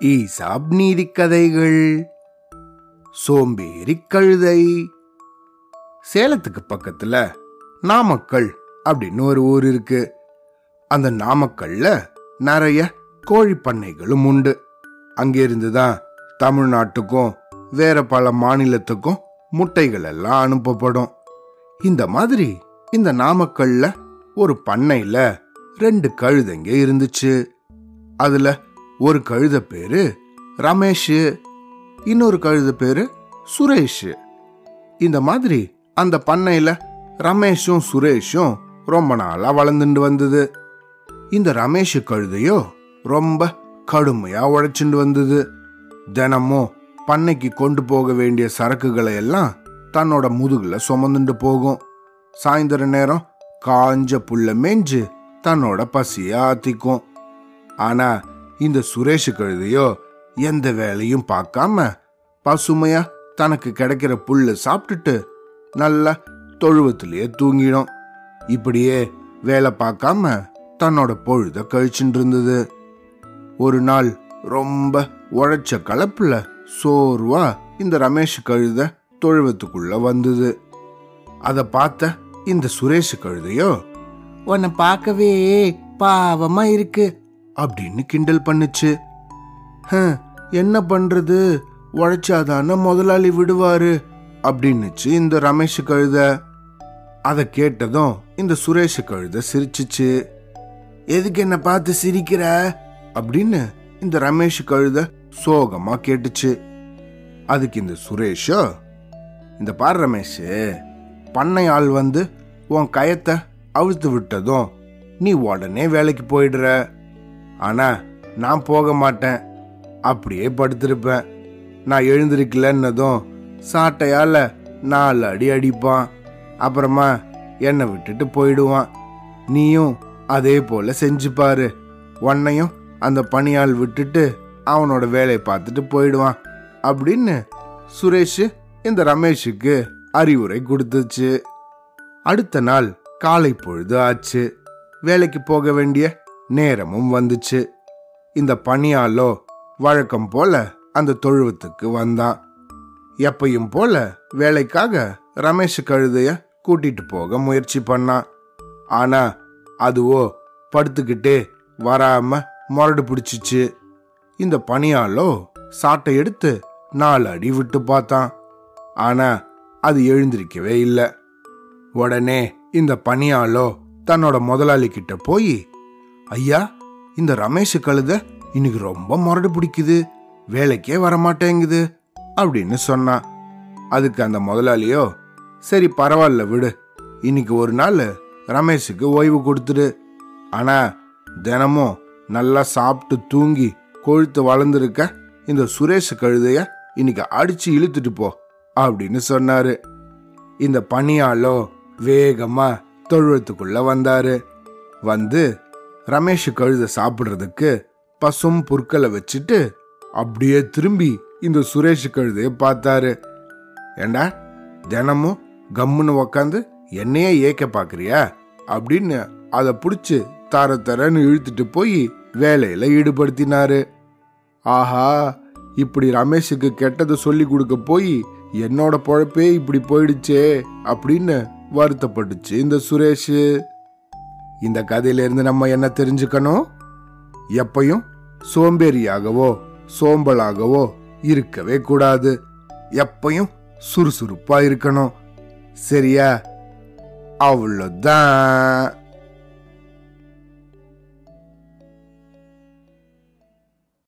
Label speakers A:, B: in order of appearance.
A: ESAB நீதி கதைகள் சோம்பேறி கழுதை. சேலத்துக்கு பக்கத்துல நாமக்கல் அப்படின்னு ஒரு ஊர் இருக்கு. அந்த நாமக்கல்ல நிறைய கோழி பண்ணைகளும் உண்டு. அங்கிருந்து தான் தமிழ்நாட்டுக்கும் வேற பல மாநிலத்துக்கும் முட்டைகள் எல்லாம் அனுப்பப்படும். இந்த மாதிரி இந்த நாமக்கல்ல ஒரு பண்ணையில ரெண்டு கழுதைங்க இருந்துச்சு. அதுல ஒரு கழுத பேரு ரமேஷ் இன்னொரு கழுத பேரு சுரேஷ். இந்த மாதிரி அந்த பண்ணையில ரமேஷும் சுரேஷும் ரொம்ப நாளா வளர்ந்துட்டு வந்தது. இந்த ரமேஷ் கழுதையோ ரொம்ப கடுமையா உழைச்சிட்டு வந்தது. தினமும் பண்ணைக்கு கொண்டு போக வேண்டிய சரக்குகளை எல்லாம் தன்னோட முதுகுல சுமந்துட்டு போகும். சாயந்தர நேரம் காஞ்ச புல்ல மேஞ்சு தன்னோட பசிய ஆத்திக்கும். ஆனா இந்த சுரேஷ் கழுதையோ எந்த வேலையும் பார்க்காம பசுமையா தனக்கு கிடைக்கிற புல்ல சாப்பிட்டுட்டு நல்லா தொழுவத்திலேயே தூங்கிடும். இப்படியே வேலை பார்க்காம தன்னோட பொழுத கழிச்சுட்டு இருந்தது ஒரு நாள் ரொம்ப உழைச்ச கலப்புல சோர்வா இந்த ரமேஷ் கழுத தொழுவத்துக்குள்ள வந்தது. அதை பார்த்த இந்த சுரேஷ் கழுதையோ உன்னை பார்க்கவே பாவமா இருக்கு. அப்படின்னு கிண்டல் பண்ணுச்சு. என்ன பண்றது? உழைச்சாதான முதலாளி விடுவாரு? அப்படின்னுச்சு இந்த ரமேஷ் கழுத. அதை கேட்டதும் இந்த சுரேஷ் கழுத சிரிச்சுச்சு. எதுக்கு என்ன பார்த்து சிரிக்கிற? அப்படின்னு இந்த ரமேஷ் கழுத சோகமா கேட்டுச்சு. அதுக்கு இந்த சுரேஷோ இந்த பார் ரமேஷ் பண்ணை ஆள் வந்து உன் கயத்தை அவிழ்த்து விட்டதும் நீ உடனே வேலைக்கு போயிடுற. ஆனா நான் போக மாட்டேன். அப்படியே படுத்திருப்பேன். நான் எழுந்திருக்கலன்னதும் சாட்டையால நாலு அடி அடிப்பான். அப்புறமா என்னை விட்டுட்டு போயிடுவான். நீயும் அதே போல செஞ்சுப்பாரு உன்னையும் அந்த பணியாள் விட்டுட்டு அவனோட வேலையை பார்த்துட்டு போயிடுவான். அப்படின்னு சுரேஷ் இந்த ரமேஷுக்கு அறிவுரை கொடுத்துச்சு. அடுத்த நாள் காலை பொழுது ஆச்சு. வேலைக்கு போக வேண்டிய நேரமும் வந்துச்சு. இந்த பணியாளோ வழக்கம் போல அந்த தொழுவத்துக்கு வந்தான். எப்பையும் போல வேலைக்காக ரமேஷ் கழுதைய கூட்டிட்டு போக முயற்சி பண்ணான். ஆனா அதுவோ படுத்துக்கிட்டே வராம முரடு பிடிச்சிச்சு. இந்த பணியாளோ சாட்டை எடுத்து நாலு அடி விட்டு பார்த்தான். ஆனா அது எழுந்திருக்கவே இல்லை. உடனே இந்த பணியாளோ தன்னோட முதலாளி கிட்ட போய் ஐயா இந்த ரமேஷ் கழுத இன்னைக்கு ரொம்ப முரடு பிடிக்குது வேலைக்கே வரமாட்டேங்குது அப்படின்னு சொன்னான் அதுக்கு அந்த முதலாளியோ சரி பரவாயில்ல விடு இன்னைக்கு ஒரு நாள் ரமேஷுக்கு ஓய்வு கொடுத்துடு. ஆனா தினமும் நல்லா சாப்பிட்டு தூங்கி கொழுத்து வளர்ந்துருக்க இந்த சுரேஷ் கழுதைய இன்னைக்கு அடிச்சு இழுத்துட்டு போ அப்படின்னு சொன்னாரு. இந்த பணியாளோ வேகமா தொழுவத்துக்குள்ள வந்தாரு. வந்து ரமேஷ் கழுத சாப்பிடுறதுக்கு பசும் புற்களை வச்சுட்டு அப்படியே திரும்பி இந்த சுரேஷ் கழுதைய பார்த்தாரு. ஏண்டா தினமும் கம்முன்னு உக்காந்து என்னையே ஏக்க பாக்குறியா? அப்படின்னு அதை பிடிச்சி தர தரன்னு இழுத்துட்டு போய் வேலையில ஈடுபடுத்தினாரு. ஆஹா இப்படி ரமேஷுக்கு கெட்டதை சொல்லி கொடுக்க போய் என்னோட பொழப்பே இப்படி போயிடுச்சே அப்படின்னு வருத்தப்பட்டுச்சு. இந்த சுரேஷ் இந்த கதையிலிருந்து நம்ம என்ன தெரிஞ்சுக்கணும்? எப்பையும் சோம்பேறியாகவோ சோம்பலாகவோ இருக்கவே கூடாது. எப்பையும் சுறுசுறுப்பா இருக்கணும். சரியா? அவ்வளோதான்